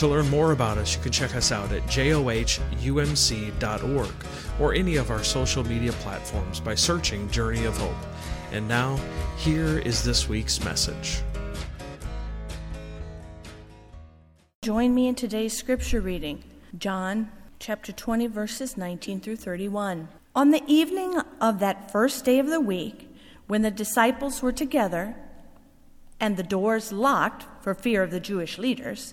To learn more about us, you can check us out at johumc.org or any of our social media platforms by searching Journey of Hope. And now, here is this week's message. Join me in today's scripture reading, John chapter 20, verses 19 through 31. On the evening of that first day of the week, when the disciples were together and the doors locked for fear of the Jewish leaders,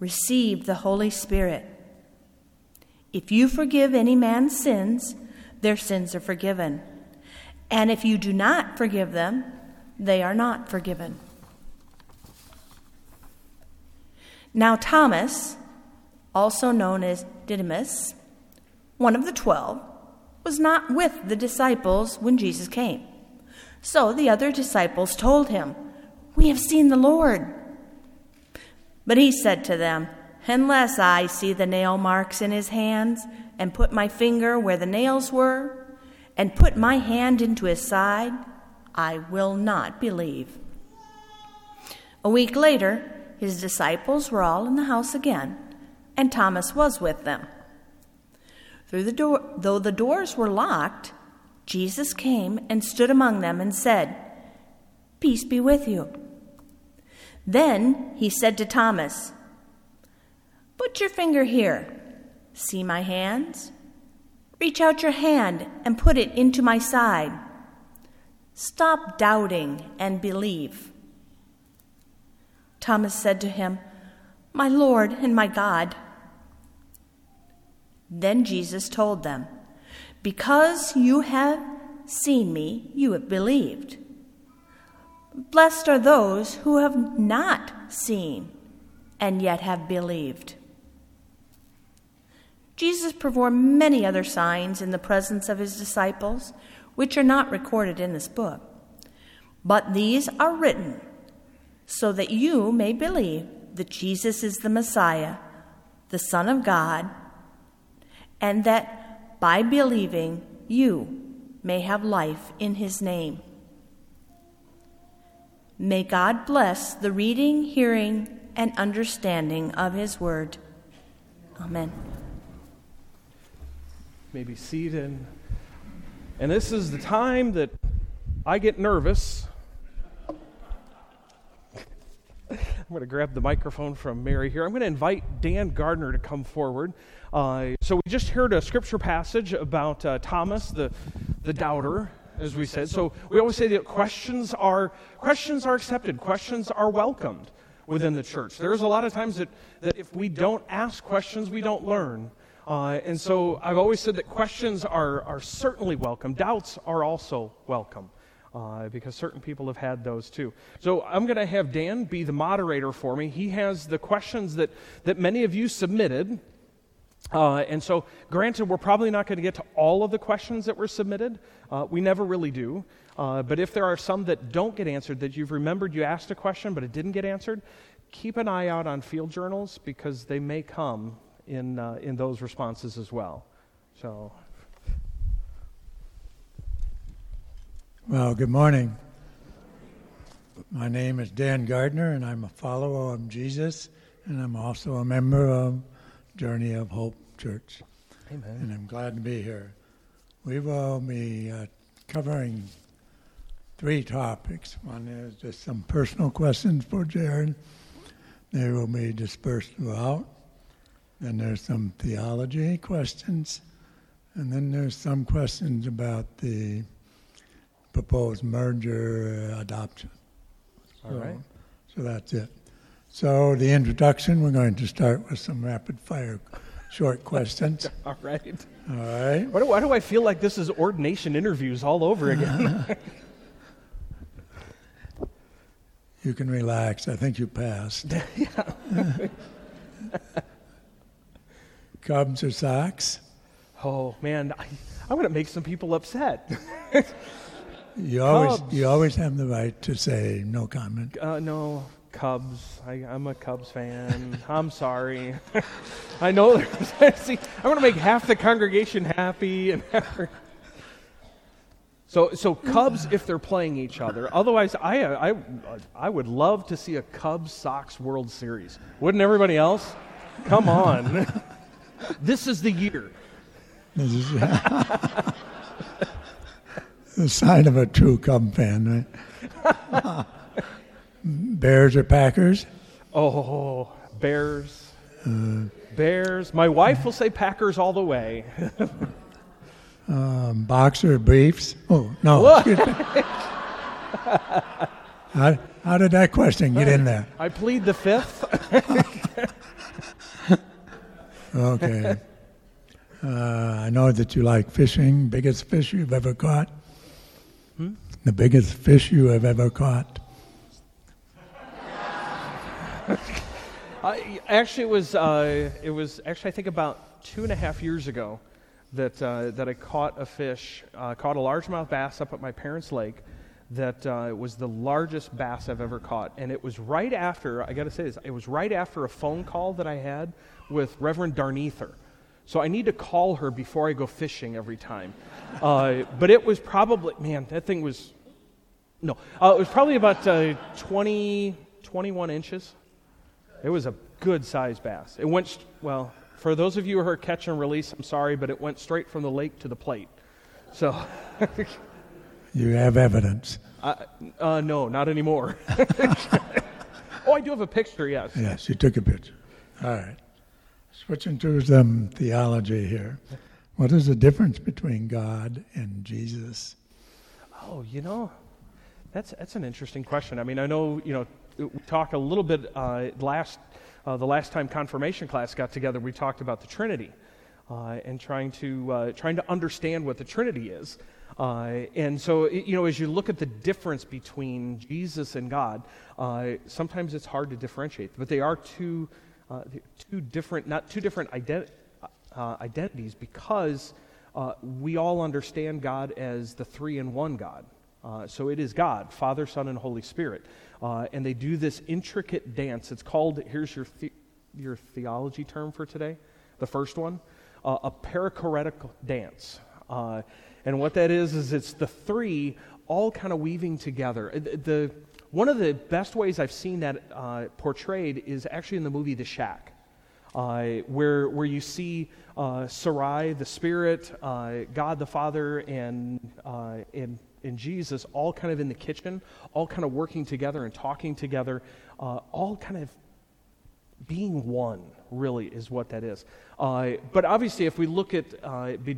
Receive the Holy Spirit. If you forgive any man's sins, their sins are forgiven. And if you do not forgive them, they are not forgiven. Now, Thomas, also known as Didymus, one of the twelve, was not with the disciples when Jesus came. So the other disciples told him, We have seen the Lord. But he said to them, Unless I see the nail marks in his hands, and put my finger where the nails were, and put my hand into his side, I will not believe. A week later, his disciples were all in the house again, and Thomas was with them. Through the door, though the doors were locked, Jesus came and stood among them and said, Peace be with you. Then he said to Thomas, Put your finger here. See my hands? Reach out your hand and put it into my side. Stop doubting and believe. Thomas said to him, My Lord and my God. Then Jesus told them, Because you have seen me, you have believed. Blessed are those who have not seen and yet have believed. Jesus performed many other signs in the presence of his disciples, which are not recorded in this book. But these are written so that you may believe that Jesus is the Messiah, the Son of God, and that by believing you may have life in his name. May God bless the reading, hearing, and understanding of His Word. Amen. Maybe seated. And this is the time that I get nervous. I'm going to grab the microphone from Mary here. I'm going to invite Dan Gardner to come forward. Uh, so we just heard a scripture passage about uh, Thomas, the, the doubter, as we said. So we always say that questions are questions are accepted, questions are welcomed within the church. There's a lot of times that, that if we don't ask questions, we don't learn. Uh, and so I've always said that questions are, are certainly welcome. Doubts are also welcome. Uh, because certain people have had those too. So I'm going to have Dan be the moderator for me. He has the questions that, that many of you submitted. Uh, and so, granted, we're probably not going to get to all of the questions that were submitted. Uh, we never really do. Uh, but if there are some that don't get answered, that you've remembered you asked a question but it didn't get answered, keep an eye out on field journals because they may come in, uh, in those responses as well. So. Well, good morning. My name is Dan Gardner, and I'm a follower of Jesus, and I'm also a member of Journey of Hope Church. Amen. And I'm glad to be here. We will be uh, covering three topics. One is just some personal questions for Jared. They will be dispersed throughout. Then there's some theology questions. And then there's some questions about the proposed merger adoption. All right. So that's it. So the introduction, we're going to start with some rapid fire short questions. All right. All right. Why do, why do I feel like this is ordination interviews all over again? You can relax. I think you passed. Cubs or Sox? oh man, I, I'm going to make some people upset. You always Cubs. you always have the right to say no comment. Uh, no, Cubs. I, I'm a Cubs fan. I'm sorry. I know. there's- See, I want to make half the congregation happy and. So, so Cubs if they're playing each other. Otherwise, I, I, I would love to see a Cubs Sox World Series. Wouldn't everybody else? Come on. this is the year. This is the sign of a true Cub fan, right? Bears or Packers? Oh, Bears. Bears. My wife will say Packers all the way. Um, boxer Briefs? Oh no! Look. excuse me. how, how did that question get in there? I plead the fifth. Okay. Uh, I know that you like fishing. Biggest fish you've ever caught? The biggest fish you have ever caught? I, actually, it was uh, it was actually I think about two and a half years ago that uh, that I caught a fish, uh, caught a largemouth bass up at my parents' lake. That uh, was the largest bass I've ever caught, and it was right after I got to say this. It was right after a phone call that I had with Reverend Darnether. So I need to call her before I go fishing every time. Uh, but it was probably man, that thing was no, uh, it was probably about uh, 20, 21 inches. It was a good sized bass. It went, st- well, for those of you who are catch and release, I'm sorry, but it went straight from the lake to the plate. So, You have evidence. uh, uh, no, not anymore. oh, I do have a picture, yes. Yes, you took a picture. All right. Switching to some theology here. What is the difference between God and Jesus? Oh, you know, that's that's an interesting question. I mean, I know you know we talked a little bit uh, last uh, the last time confirmation class got together. We talked about the Trinity uh, and trying to uh, trying to understand what the Trinity is. Uh, and so, you know, as you look at the difference between Jesus and God, sometimes it's hard to differentiate. But they are two two different, not two different ident- identities because we all understand God as the three in one God. Uh, so it is God, Father, Son, and Holy Spirit. Uh, and they do this intricate dance. It's called, here's your, the, your theology term for today, the first one, uh, a perichoretical dance. Uh, and what that is, is it's the three all kind of weaving together. Uh, The, the- one of the best ways I've seen that uh, portrayed is actually in the movie The Shack uh, where, where you see uh, Sarayu, the Spirit, uh, God the Father, and, and, and Jesus all kind of in the kitchen, all kind of working together and talking together, uh, all kind of being one, really, is what that is. Uh, but obviously, if we look at uh, be,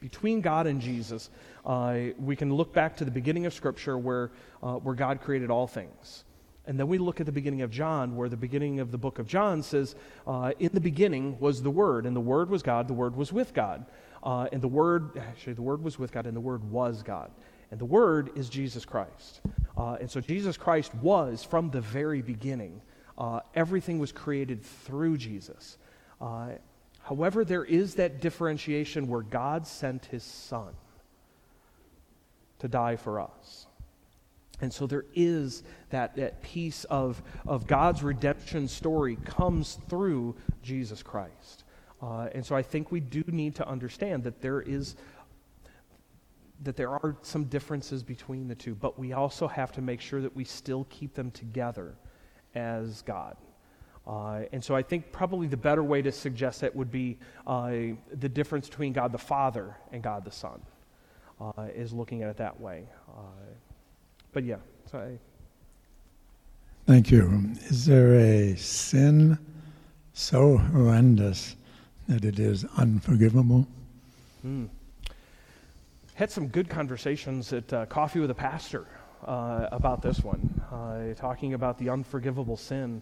between God and Jesus, uh, we can look back to the beginning of Scripture where, uh, where God created all things. And then we look at the beginning of John, where the beginning of the book of John says, uh, In the beginning was the Word, and the Word was God, the Word was with God. Uh, and the Word, actually, the Word was with God, and the Word was God. And the Word is Jesus Christ. Uh, and so Jesus Christ was, from the very beginning, uh, everything was created through Jesus. Uh, however, there is that differentiation where God sent his Son to die for us. And so there is that, that piece of, of God's redemption story comes through Jesus Christ. Uh, and so I think we do need to understand that there is that there are some differences between the two, but we also have to make sure that we still keep them together as God. Uh, and so I think probably the better way to suggest that would be uh, the difference between God the Father and God the Son, uh, is looking at it that way. Uh, but yeah, so I, Thank you. Is there a sin so horrendous that it is unforgivable. Hmm. Had some good conversations at uh, Coffee with a Pastor uh, about this one, uh, talking about the unforgivable sin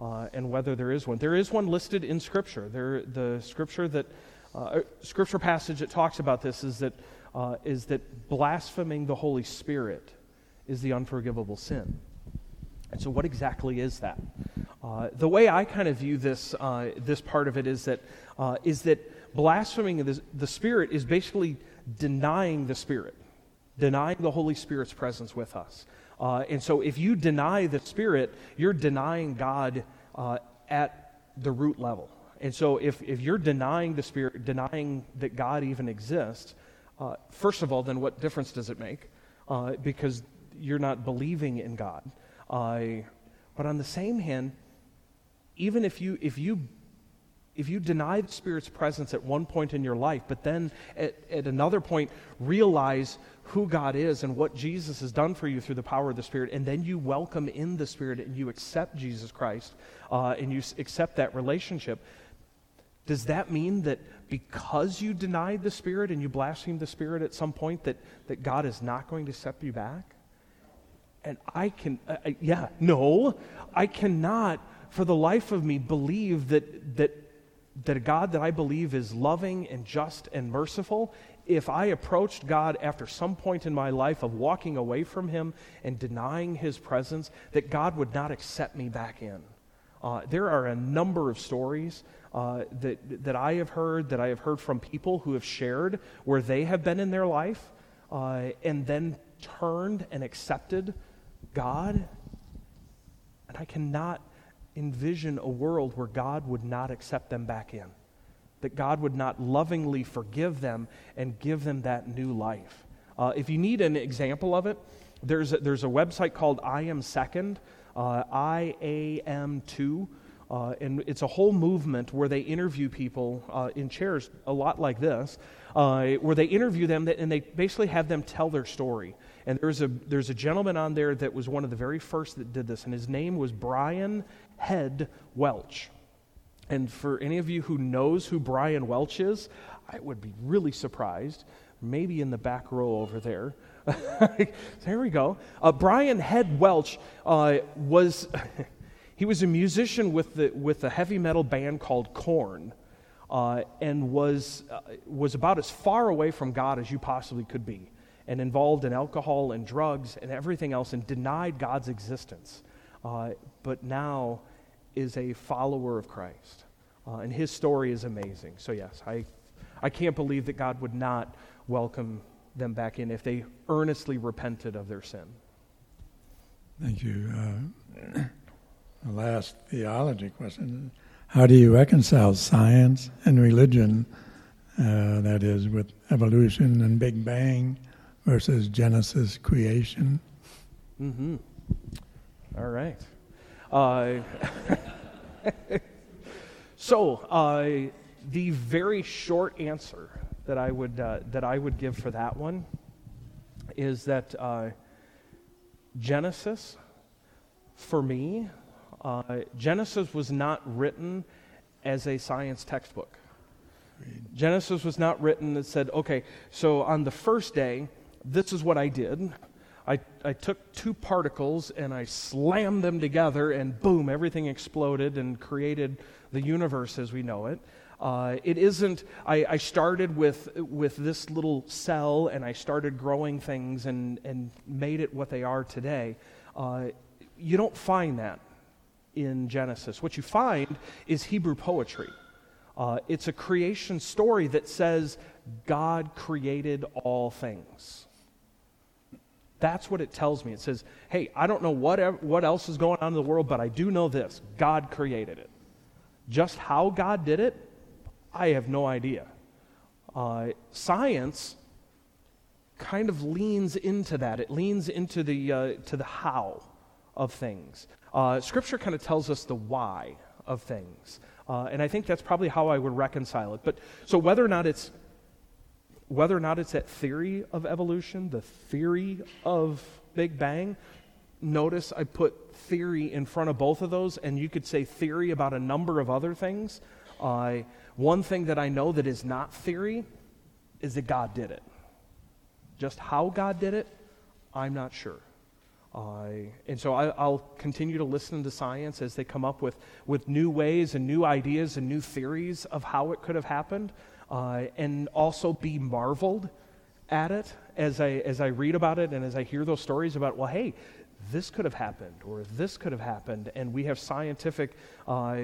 uh, and whether there is one. There is one listed in Scripture. There, the Scripture that uh, Scripture passage that talks about this is that uh, is that blaspheming the Holy Spirit is the unforgivable sin. And so, what exactly is that? The way I kind of view this, this part of it is that, is that blaspheming the, the Spirit is basically denying the Spirit, denying the Holy Spirit's presence with us. Uh, and so, if you deny the Spirit, you're denying God uh, at the root level. And so, if, if you're denying the Spirit, denying that God even exists, uh, first of all, then what difference does it make? because you're not believing in God. Uh, but on the same hand, even if you, if you if you deny the Spirit's presence at one point in your life, but then at, at, another point realize who God is and what Jesus has done for you through the power of the Spirit, and then you welcome in the Spirit and you accept Jesus Christ uh, and you accept that relationship, does that mean that because you denied the Spirit and you blasphemed the Spirit at some point, that, that God is not going to accept you back? And I can, uh, yeah, no, I cannot for the life of me believe that, that, that a God that I believe is loving and just and merciful, if I approached God after some point in my life of walking away from Him and denying His presence, that God would not accept me back in. Uh, there are a number of stories uh, that, that I have heard, that I have heard from people who have shared where they have been in their life uh, and then turned and accepted God. And I cannot envision a world where God would not accept them back in, that God would not lovingly forgive them and give them that new life. Uh, if you need an example of it, there's a, there's a website called I Am Second, uh, I A M 2. Uh, and it's a whole movement where they interview people uh, in chairs, a lot like this, uh, where they interview them and they basically have them tell their story. And there's a, there's a gentleman on there that was one of the very first that did this, and his name was Brian Head Welch. And for any of you who knows who Brian Welch is, I would be really surprised. Maybe in the back row over there. there we go. Uh, Brian Head Welch uh, was he was a musician with the with a heavy metal band called Korn, uh, and was uh, was about as far away from God as you possibly could be and involved in alcohol and drugs and everything else and denied God's existence, uh, but now is a follower of Christ. Uh, and his story is amazing. So, yes, I, I can't believe that God would not welcome them back in if they earnestly repented of their sin. Thank you. Uh, the last theology question How do you reconcile science and religion, uh, that is, with evolution and Big Bang? versus Genesis creation. Mm-hmm. All right. Uh, so uh, the very short answer that I would uh, that I would give for that one is that uh, Genesis, for me, uh, Genesis was not written as a science textbook. Genesis was not written that said, okay, so on the first day, this is what I did. I, I took two particles and I slammed them together, and boom, everything exploded and created the universe as we know it. Uh, it isn't, I, I, started with, with this little cell and I started growing things and, and made it what they are today. Uh, you don't find that in Genesis. What you find is Hebrew poetry. Uh, it's a creation story that says God created all things. That's what it tells me. It says, hey, I don't know what, what else is going on in the world, but I do know this God created it. Just how God did it, I have no idea. Uh, science kind of leans into that. It leans into the, uh, to the how of things. Uh, scripture kind of tells us the why of things. Uh, and I think that's probably how I would reconcile it. But so whether or not it's whether or not it's that theory of evolution, the theory of Big Bang, notice I put theory in front of both of those, and you could say theory about a number of other things. Uh, one thing that I know that is not theory is that God did it. Just how God did it, I'm not sure. And so I, will continue to listen to science as they come up with, with new ways and new ideas and new theories of how it could have happened, uh, and also be marveled at it as I, as I read about it and as I hear those stories about, well, hey, this could have happened or this could have happened, and we have scientific, uh,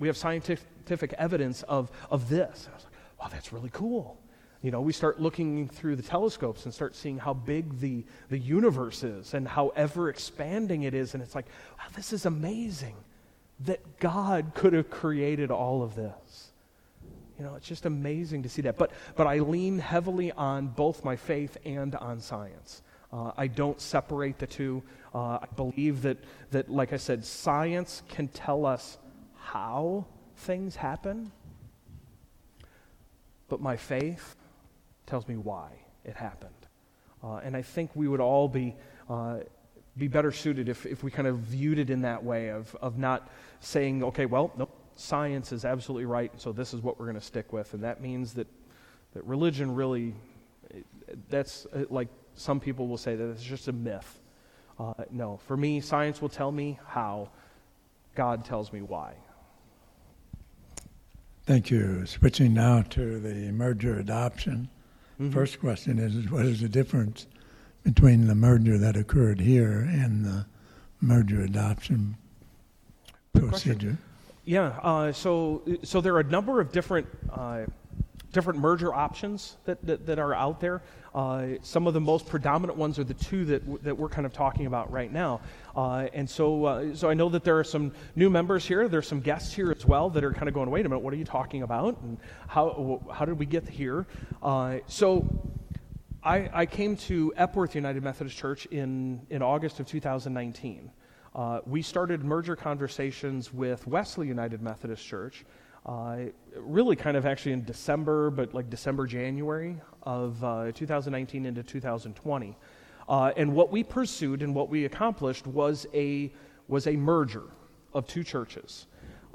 we have scientific evidence of, of this. I was like, wow, that's really cool. You know, we start looking through the telescopes and start seeing how big the, the universe is and how ever expanding it is. And it's like, wow, this is amazing that God could have created all of this. You know, it's just amazing to see that. But, but I lean heavily on both my faith and on science. Uh, I don't separate the two. Uh, I believe that, that, like I said, science can tell us how things happen, but my faith tells me why it happened. Uh, and I think we would all be, uh, be better suited if, if we kind of viewed it in that way of, of not saying, okay, well, nope, science is absolutely right, so this is what we're going to stick with. And that means that, that religion really, that's like some people will say that it's just a myth. Uh, no, for me, science will tell me how, God tells me why. Thank you. Switching now to the merger adoption. Mm-hmm. First question is what is the difference between the merger that occurred here and the merger adoption procedure? Yeah, uh, so so there are a number of different uh, different merger options that, that, that are out there. Uh, some of the most predominant ones are the two that, that we're kind of talking about right now. Uh, and so, uh, so I know that there are some new members here. There's some guests here as well that are kind of going, wait a minute, what are you talking about? And how, how did we get here? Uh, so I, I came to Epworth United Methodist Church in, in August of 2019. Uh, we started merger conversations with Wesley United Methodist Church uh, really kind of actually in December, but like December, January of uh, 2019 into 2020. Uh, and what we pursued and what we accomplished was a, was a merger of two churches.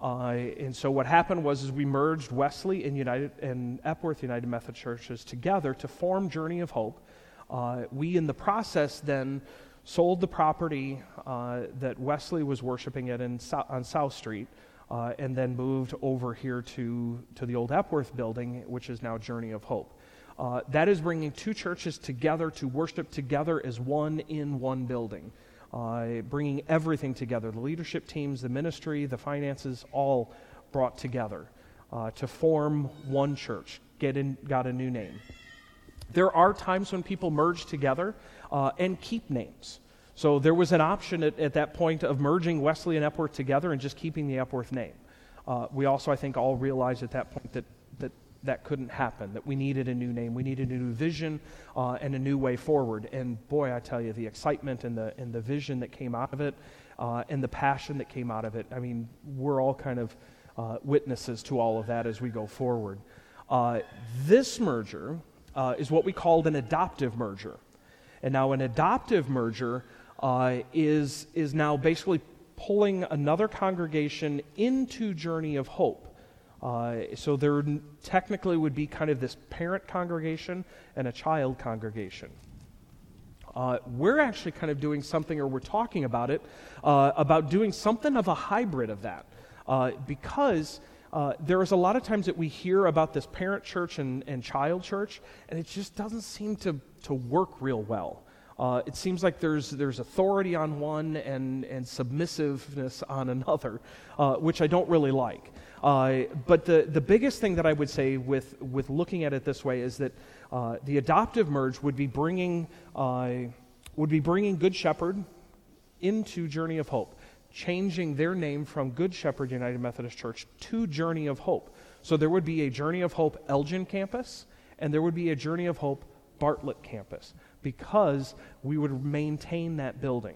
Uh, and so what happened was is we merged Wesley and United and Epworth United Methodist churches together to form Journey of Hope. Uh, we, in the process, then sold the property uh, that Wesley was worshiping at in, on South Street uh, and then moved over here to, to the old Epworth building, which is now Journey of Hope. Uh, that is bringing two churches together to worship together as one in one building, uh, bringing everything together the leadership teams, the ministry, the finances, all brought together uh, to form one church, get in, got a new name. There are times when people merge together uh, and keep names. So there was an option at, at that point of merging Wesley and Epworth together and just keeping the Epworth name. Uh, we also, I think, all realized at that point that, that that couldn't happen, that we needed a new name, we needed a new vision uh, and a new way forward. And boy, I tell you, the excitement and the, and the vision that came out of it uh, and the passion that came out of it, I mean, we're all kind of uh, witnesses to all of that as we go forward. Uh, this merger uh, is what we called an adoptive merger. And now, an adoptive merger uh, is, is now basically pulling another congregation into Journey of Hope. Uh, so there technically would be kind of this parent congregation and a child congregation. Uh, we're actually kind of doing something, or we're talking about it, uh, about doing something of a hybrid of that. Uh, because uh, there is a lot of times that we hear about this parent church and, and child church, and it just doesn't seem to, to work real well. Uh, it seems like there's, there's authority on one and, and submissiveness on another, uh, which I don't really like. Uh, but the, the biggest thing that I would say with, with looking at it this way is that uh, the adoptive merge would be bringing, uh, would be bringing Good Shepherd into Journey of Hope, changing their name from Good Shepherd United Methodist Church to Journey of Hope. So there would be a Journey of Hope Elgin campus, and there would be a Journey of Hope Bartlett campus because we would maintain that building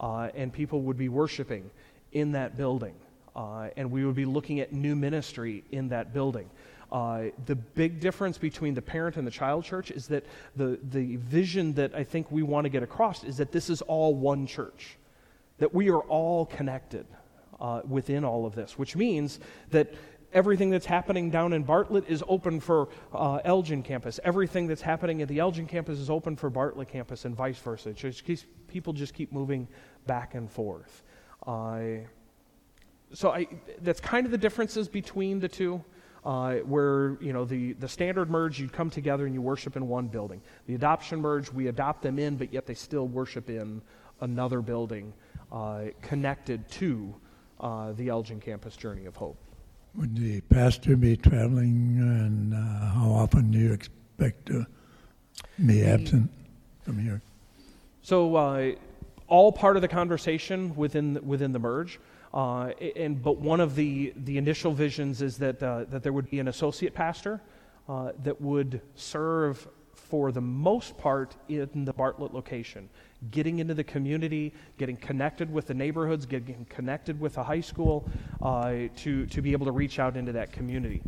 uh, and people would be worshiping in that building. Uh, and we would be looking at new ministry in that building. Uh, the big difference between the parent and the child church is that the, the vision that I think we want to get across is that this is all one church, that we are all connected uh, within all of this, which means that everything that's happening down in Bartlett is open for uh, Elgin campus. Everything that's happening at the Elgin campus is open for Bartlett campus, and vice versa. Just keeps, people just keep moving back and forth. Uh, so I, that's kind of the differences between the two uh, where you know the, the standard merge you come together and you worship in one building the adoption merge we adopt them in but yet they still worship in another building uh, connected to uh, the elgin campus journey of hope. Would the pastor be traveling and uh, how often do you expect to be absent from here? So uh, all part of the conversation within within the merge uh, and but one of the the initial visions is that uh, that there would be an associate pastor uh, that would serve for the most part in the Bartlett location, getting into the community, getting connected with the neighborhoods, getting connected with the high school, uh, to to be able to reach out into that community.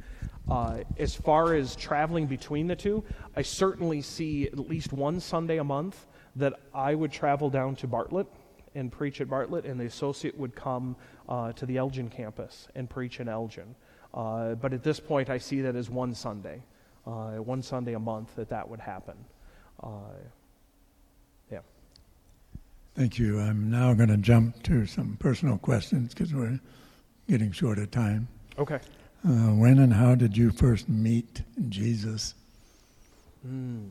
Uh, as far as traveling between the two, I certainly see at least one Sunday a month that I would travel down to Bartlett and preach at Bartlett, and the associate would come uh, to the Elgin campus and preach in Elgin. Uh, but at this point, I see that as one Sunday, uh, one Sunday a month that that would happen. Thank you. I'm now going to jump to some personal questions because we're getting short of time. Okay. Uh, when and how did you first meet Jesus? Mm.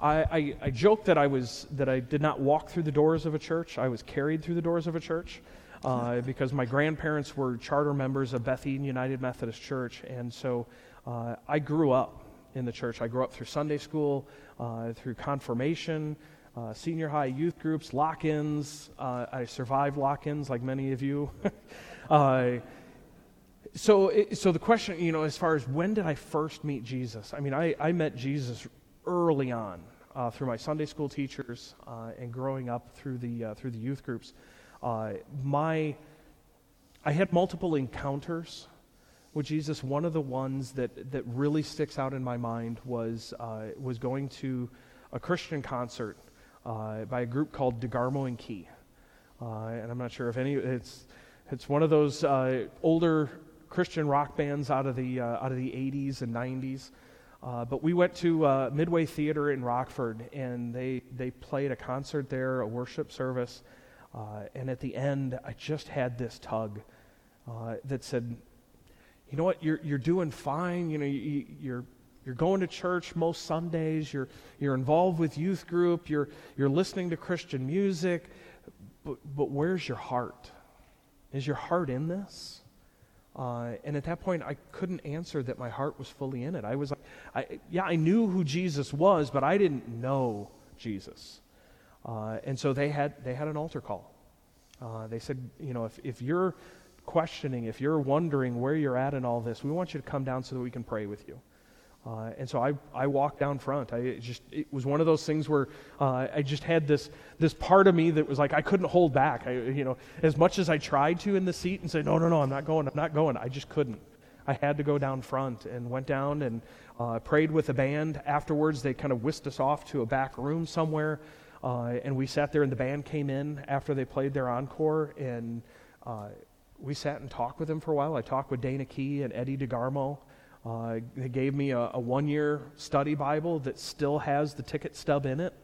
I, I, I joke that I was that I did not walk through the doors of a church. I was carried through the doors of a church uh, because my grandparents were charter members of Beth Eden United Methodist Church, and so uh, I grew up in the church. I grew up through Sunday school, uh, through confirmation, uh, senior high youth groups, lock-ins. Uh, I survived lock-ins, like many of you. Uh, so, it, so the question, you know, as far as when did I first meet Jesus? I mean, I, I met Jesus early on uh, through my Sunday school teachers uh, and growing up through the, uh, through the youth groups. My, I had multiple encounters with Jesus. One of the ones that, that really sticks out in my mind was, was going to a Christian concert uh, by a group called DeGarmo and Key. and I'm not sure if any, it's, it's one of those older Christian rock bands out of the, out of the 80s and 90s. Uh, but we went to uh, Midway Theater in Rockford, and they, they played a concert there, a worship service. Uh, and at the end, I just had this tug uh, that said, You know what? You're, you're doing fine. You know, you, you're, you're going to church most Sundays. You're, you're involved with youth group. You're, you're listening to Christian music. But, but where's your heart? Is your heart in this? Uh, and at that point, I couldn't answer that my heart was fully in it. I was, I, yeah, I knew who Jesus was, but I didn't know Jesus. Uh, and so they had, they had an altar call. Uh, they said, you know, if, if you're questioning, if you're wondering where you're at in all this, we want you to come down so that we can pray with you. Uh, and so I, I walked down front. I just it was one of those things where uh, I just had this this part of me that was like I couldn't hold back. I, you know, as much as I tried to in the seat and say no no no I'm not going I'm not going I just couldn't. I had to go down front and went down and uh, prayed with the band. Afterwards, they kind of whisked us off to a back room somewhere, uh, and we sat there. And the band came in after they played their encore, and uh, we sat and talked with them for a while. I talked with Dana Key and Eddie DeGarmo. Uh, they gave me a, a one year study Bible that still has the ticket stub in it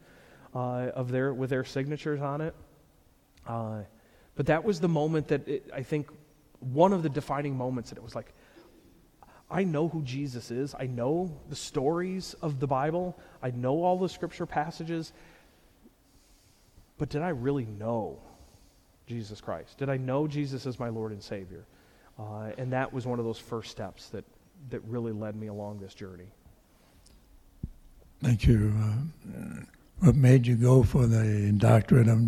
uh, of their, with their signatures on it. Uh, but that was the moment that it, I think one of the defining moments that it was like, I know who Jesus is. I know the stories of the Bible. I know all the scripture passages. But did I really know Jesus Christ? Did I know Jesus as my Lord and Savior? Uh, and that was one of those first steps that that really led me along this journey. Thank you. Uh, what made you go for the doctorate of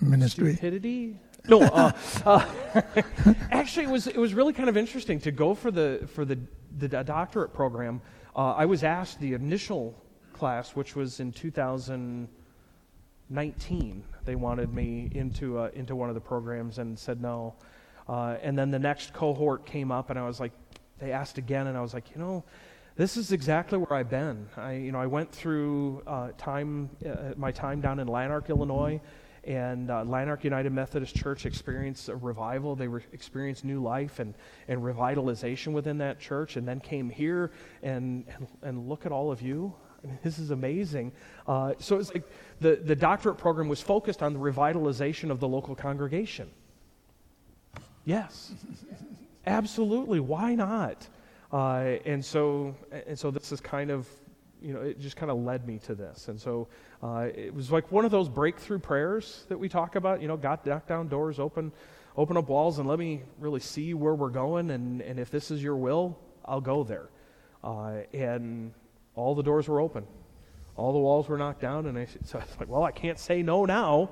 ministry? Stupidity. No, uh, uh, actually, it was it was really kind of interesting to go for the for the the doctorate program. Uh, I was asked the initial class, which was in 2019. They wanted me into uh, into one of the programs and said no. Uh, and then the next cohort came up, and I was like, they asked again, and I was like, you know, this is exactly where I've been. I, you know, I went through uh, time, uh, my time down in Lanark, Illinois, and uh, Lanark United Methodist Church experienced a revival. They re- experienced new life and, and revitalization within that church, and then came here and, and, and look at all of you. I mean, this is amazing. Uh, so it's like the, the doctorate program was focused on the revitalization of the local congregation. Yes, absolutely. Why not? Uh, and so, and so this is kind of, you know, it just kind of led me to this. And so, uh, it was like one of those breakthrough prayers that we talk about. You know, God knock down doors, open, open up walls, and let me really see where we're going. And and if this is your will, I'll go there. Uh, and all the doors were open, all the walls were knocked down, and I so I was like, well, I can't say no now.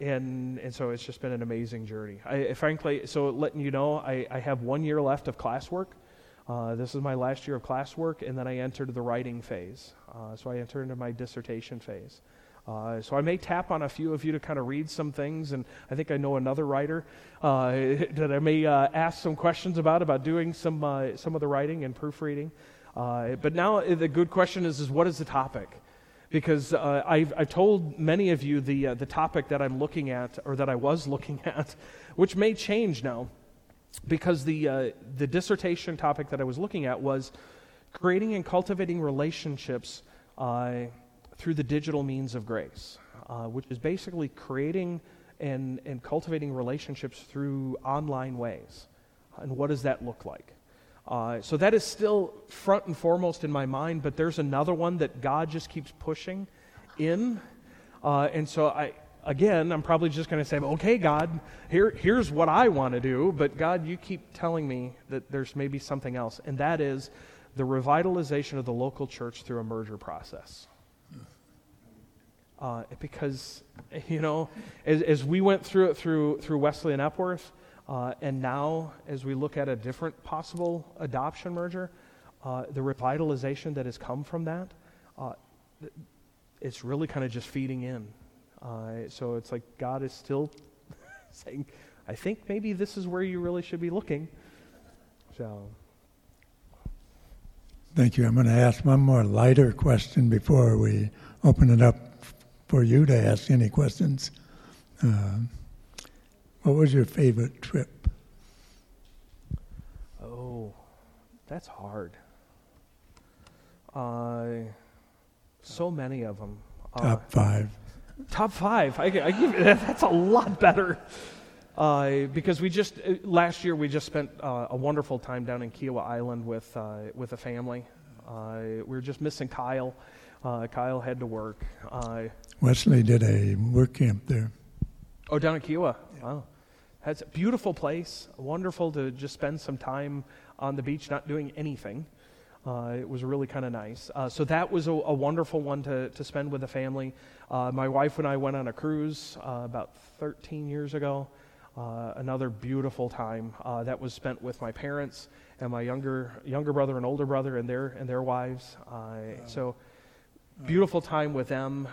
And and so it's just been an amazing journey. I, frankly, so letting you know, I, I have one year left of classwork. Uh, this is my last year of classwork, and then I entered the writing phase. Uh, so I entered into my dissertation phase. Uh, so I may tap on a few of you to kind of read some things, and I think I know another writer uh, that I may uh, ask some questions about about doing some uh, some of the writing and proofreading. but now the good question is: is what is the topic? Because uh, I've, I've, told many of you the, uh, the topic that I'm looking at, or that I was looking at, which may change now, because the, uh, the dissertation topic that I was looking at was creating and cultivating relationships uh, through the digital means of grace, uh, which is basically creating and, and cultivating relationships through online ways. And what does that look like? Uh, so that is still front and foremost in my mind, but there's another one that God just keeps pushing in. Uh, and so I, again, I'm probably just going to say, okay, God, here, here's what I want to do. But God, you keep telling me that there's maybe something else, and that is the revitalization of the local church through a merger process. Uh, because, you know, as, as we went through it through, through Wesley and Epworth, uh, and now, as we look at a different possible adoption merger, uh, the revitalization that has come from that, uh, it's really kind of just feeding in. Uh, so it's like God is still saying, I think maybe this is where you really should be looking. So. Thank you. I'm going to ask one more lighter question before we open it up for you to ask any questions. Uh, what was your favorite trip? Oh, that's hard. Uh, so many of them. Top uh, five. Top five. I, I give that's a lot better. Uh, because we just uh, last year we just spent uh, a wonderful time down in Kiawah Island with uh, with a family. Uh, we were just missing Kyle. Uh, Kyle had to work. Wesley did a work camp there. Oh, down in Kiawah. Yeah. Wow. It's a beautiful place, wonderful to just spend some time on the beach not doing anything. Uh, it was really kind of nice. Uh, so that was a, a, wonderful one to, to spend with the family. Uh, my wife and I went on a cruise uh, about 13 years ago. Uh, another beautiful time uh, that was spent with my parents and my younger younger brother and older brother and their and their wives. So beautiful time with them,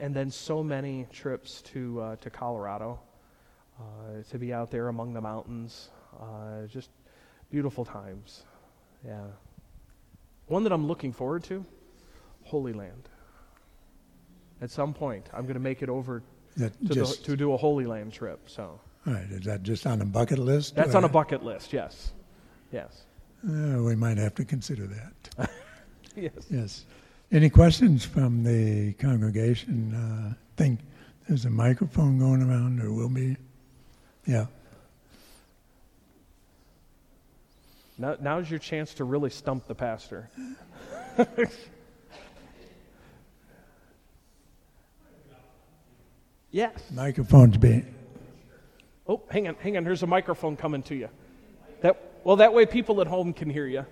and then so many trips to to Colorado uh, to be out there among the mountains. Uh, just beautiful times. Yeah. One that I'm looking forward to Holy Land. At some point, I'm going to make it over to, just, the, to do a Holy Land trip. So. All right. Is that just on a bucket list? That's on a bucket list, yes. Yes. Uh, we might have to consider that. yes. Yes. Any questions from the congregation? Uh, think there's a microphone going around, or will be. Yeah. Now, now's your chance to really stump the pastor. yes. Microphone's being. Oh, hang on, hang on. Here's a microphone coming to you. That well, that way people at home can hear you.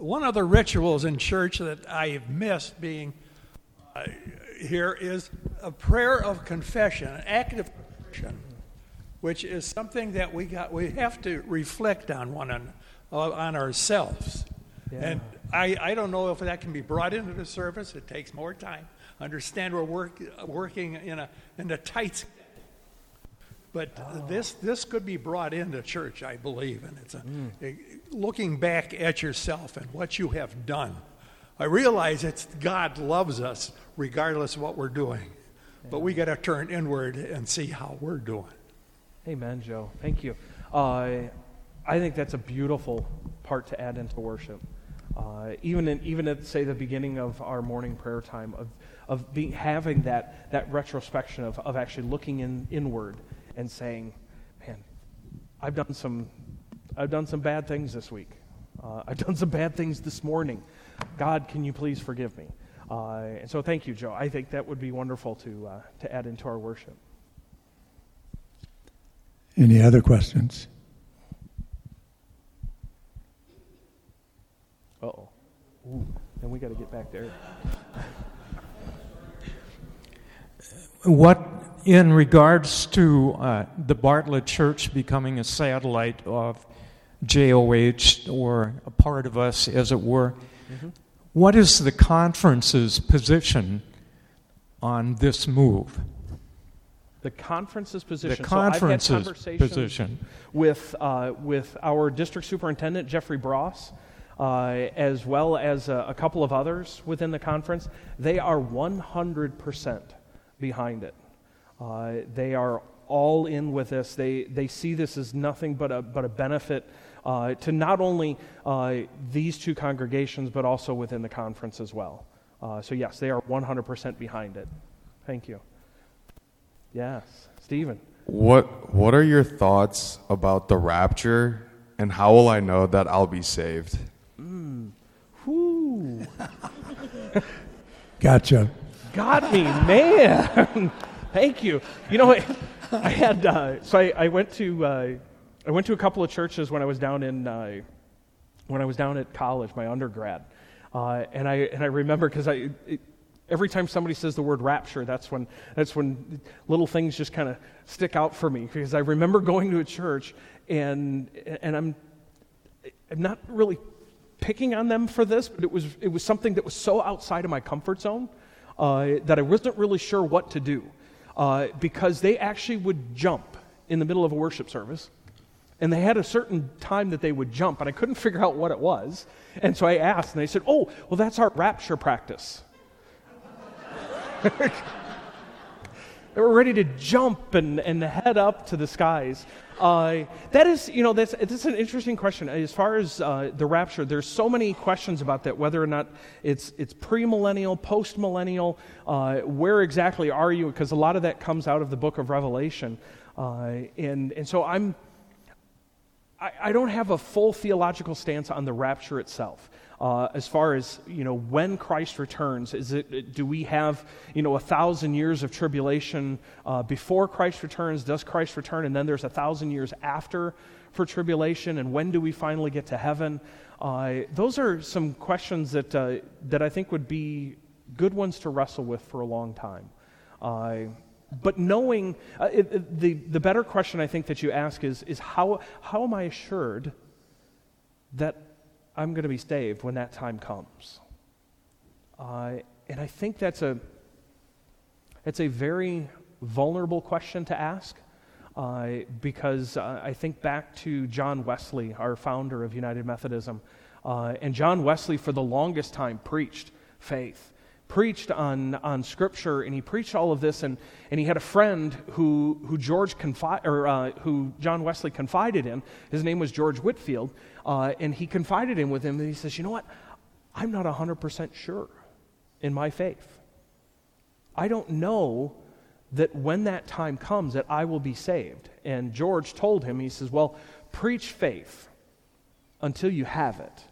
One of the rituals in church that I've missed being uh, here is a prayer of confession, an act of confession which is something that we got we have to reflect on one on, uh, on ourselves. Yeah. And I, I don't know if that can be brought into the service. It takes more time. Understand we're work, working in a in a tight. But this this could be brought into church, I believe, and it's a, a- looking back at yourself and what you have done. I realize it's God loves us regardless of what we're doing, but we got to turn inward and see how we're doing. Amen, Joe. Thank you. Uh, I think that's a beautiful part to add into worship. Uh, even in, even at say the beginning of our morning prayer time of of being having that that retrospection of, of actually looking in inward and saying, "Man, I've done some I've done some bad things this week. Uh, I've done some bad things this morning. God, can you please forgive me?" Uh, and so, thank you, Joe. I think that would be wonderful to uh, to add into our worship. Any other questions? Uh oh. Then we got to get back there. What, in regards to uh, the Bartlett Church becoming a satellite of JOH or a part of us, as it were, what is the conference's position on this move? The conference's position. The so conference's conversations position. with uh, with our district superintendent Jeffrey Bross, uh, as well as a, a couple of others within the conference. They are 100 percent behind it. Uh, they are all in with this. They they see this as nothing but a but a benefit. Uh, to not only uh, these two congregations, but also within the conference as well. Uh, so, yes, they are 100% behind it. Thank you. Yes, Stephen. What What are your thoughts about the rapture, and how will I know that I'll be saved? Whoo, Gotcha. got me, man. Thank you. You know, I, I had uh, so I, I went to uh, I went to a couple of churches when I was down in uh, when I was down at college, my undergrad, uh, and I and I remember because I. It, Every time somebody says the word rapture, that's when, that's when little things just kind of stick out for me. Because I remember going to a church, and, and I'm, I'm not really picking on them for this, but it was, it was something that was so outside of my comfort zone uh, that I wasn't really sure what to do. Uh, because they actually would jump in the middle of a worship service. And they had a certain time that they would jump, and I couldn't figure out what it was. And so I asked, and they said, Oh, well, that's our rapture practice. they were ready to jump and, and head up to the skies. Uh, that is, you know, that's, that's an interesting question. As far as uh, the rapture, there's so many questions about that, whether or not it's, it's premillennial, postmillennial, uh, where exactly are you? Because a lot of that comes out of the book of Revelation. Uh, and, and so I'm, I, I don't have a full theological stance on the rapture itself. Uh, as far as you know, when Christ returns, is it do we have you know a thousand years of tribulation uh, before Christ returns? Does Christ return, and then there's a thousand years after for tribulation? And when do we finally get to heaven? Uh, those are some questions that uh, that I think would be good ones to wrestle with for a long time. Uh, but knowing uh, it, it, the the better question I think that you ask is is how how am I assured that I'm going to be saved when that time comes. Uh, and I think that's a, it's a very vulnerable question to ask uh, because uh, I think back to John Wesley, our founder of United Methodism. Uh, and John Wesley, for the longest time, preached faith, preached on, on Scripture, and he preached all of this. And, and he had a friend who, who, George confi- or, uh, who John Wesley confided in. His name was George Whitefield. Uh, and he confided in with him, and he says, You know what? I'm not 100% sure in my faith. I don't know that when that time comes that I will be saved. And George told him, he says, Well, preach faith until you have it,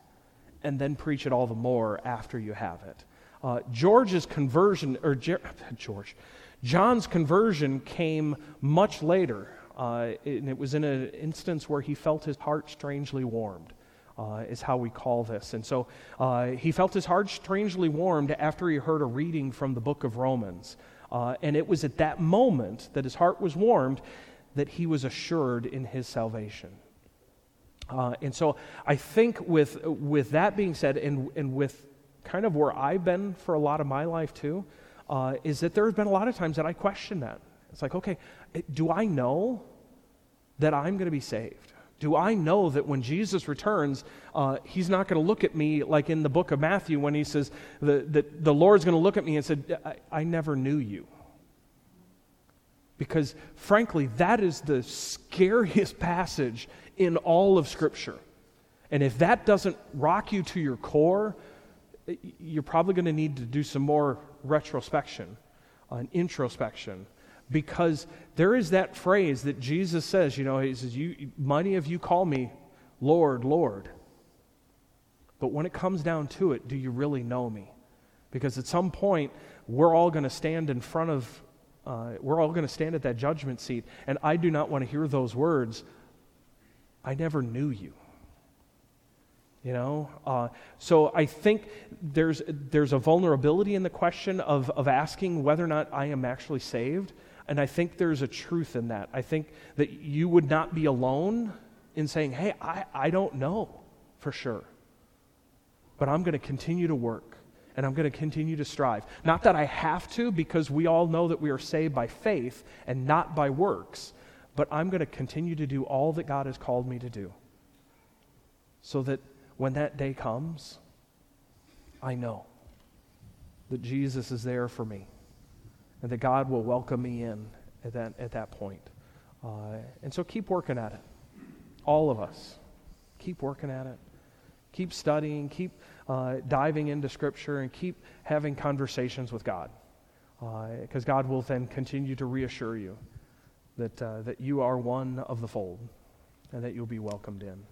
and then preach it all the more after you have it. Uh, George's conversion, or George, John's conversion came much later. Uh, and it was in an instance where he felt his heart strangely warmed, uh, is how we call this. And so uh, he felt his heart strangely warmed after he heard a reading from the book of Romans. Uh, and it was at that moment that his heart was warmed that he was assured in his salvation. Uh, and so I think with, with that being said, and, and with kind of where I've been for a lot of my life too, uh, is that there have been a lot of times that I question that. It's like, okay, do I know that I'm going to be saved? Do I know that when Jesus returns, uh, he's not going to look at me like in the book of Matthew when he says the, that the Lord's going to look at me and said, I, I never knew you. Because frankly, that is the scariest passage in all of Scripture. And if that doesn't rock you to your core, you're probably going to need to do some more retrospection, uh, introspection, because there is that phrase that Jesus says, you know, he says, you, many of you call me Lord, Lord. But when it comes down to it, do you really know me? Because at some point, we're all going to stand in front of, uh, we're all going to stand at that judgment seat. And I do not want to hear those words, I never knew you. You know, uh, so I think there's there's a vulnerability in the question of of asking whether or not I am actually saved, and I think there's a truth in that. I think that you would not be alone in saying, "Hey, I, I don't know for sure, but I'm going to continue to work." And I'm going to continue to strive. Not that I have to, because we all know that we are saved by faith and not by works, but I'm going to continue to do all that God has called me to do so that when that day comes, I know that Jesus is there for me and that God will welcome me in at that, at that point. Uh, and so keep working at it. All of us. Keep working at it. Keep studying. Keep uh, diving into Scripture and keep having conversations with God. Because uh, God will then continue to reassure you that, uh, that you are one of the fold and that you'll be welcomed in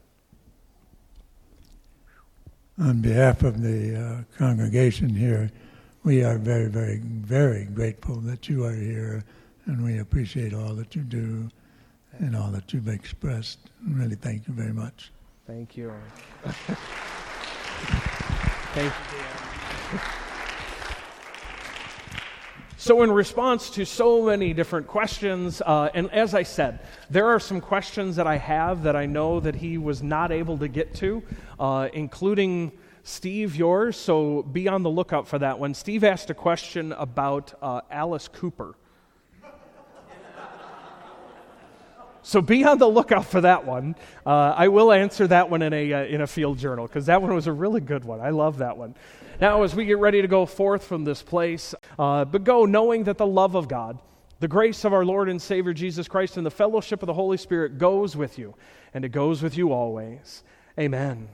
on behalf of the uh, congregation here, we are very, very, very grateful that you are here, and we appreciate all that you do and all that you've expressed. Really, thank you very much. Thank you. thank you, Dan. So, in response to so many different questions, uh, and as I said, there are some questions that I have that I know that he was not able to get to, uh, including Steve, yours. So be on the lookout for that one. Steve asked a question about uh, Alice Cooper. So be on the lookout for that one. Uh, I will answer that one in a, uh, in a field journal because that one was a really good one. I love that one. Now, as we get ready to go forth from this place, uh, but go knowing that the love of God, the grace of our Lord and Savior Jesus Christ, and the fellowship of the Holy Spirit goes with you, and it goes with you always. Amen.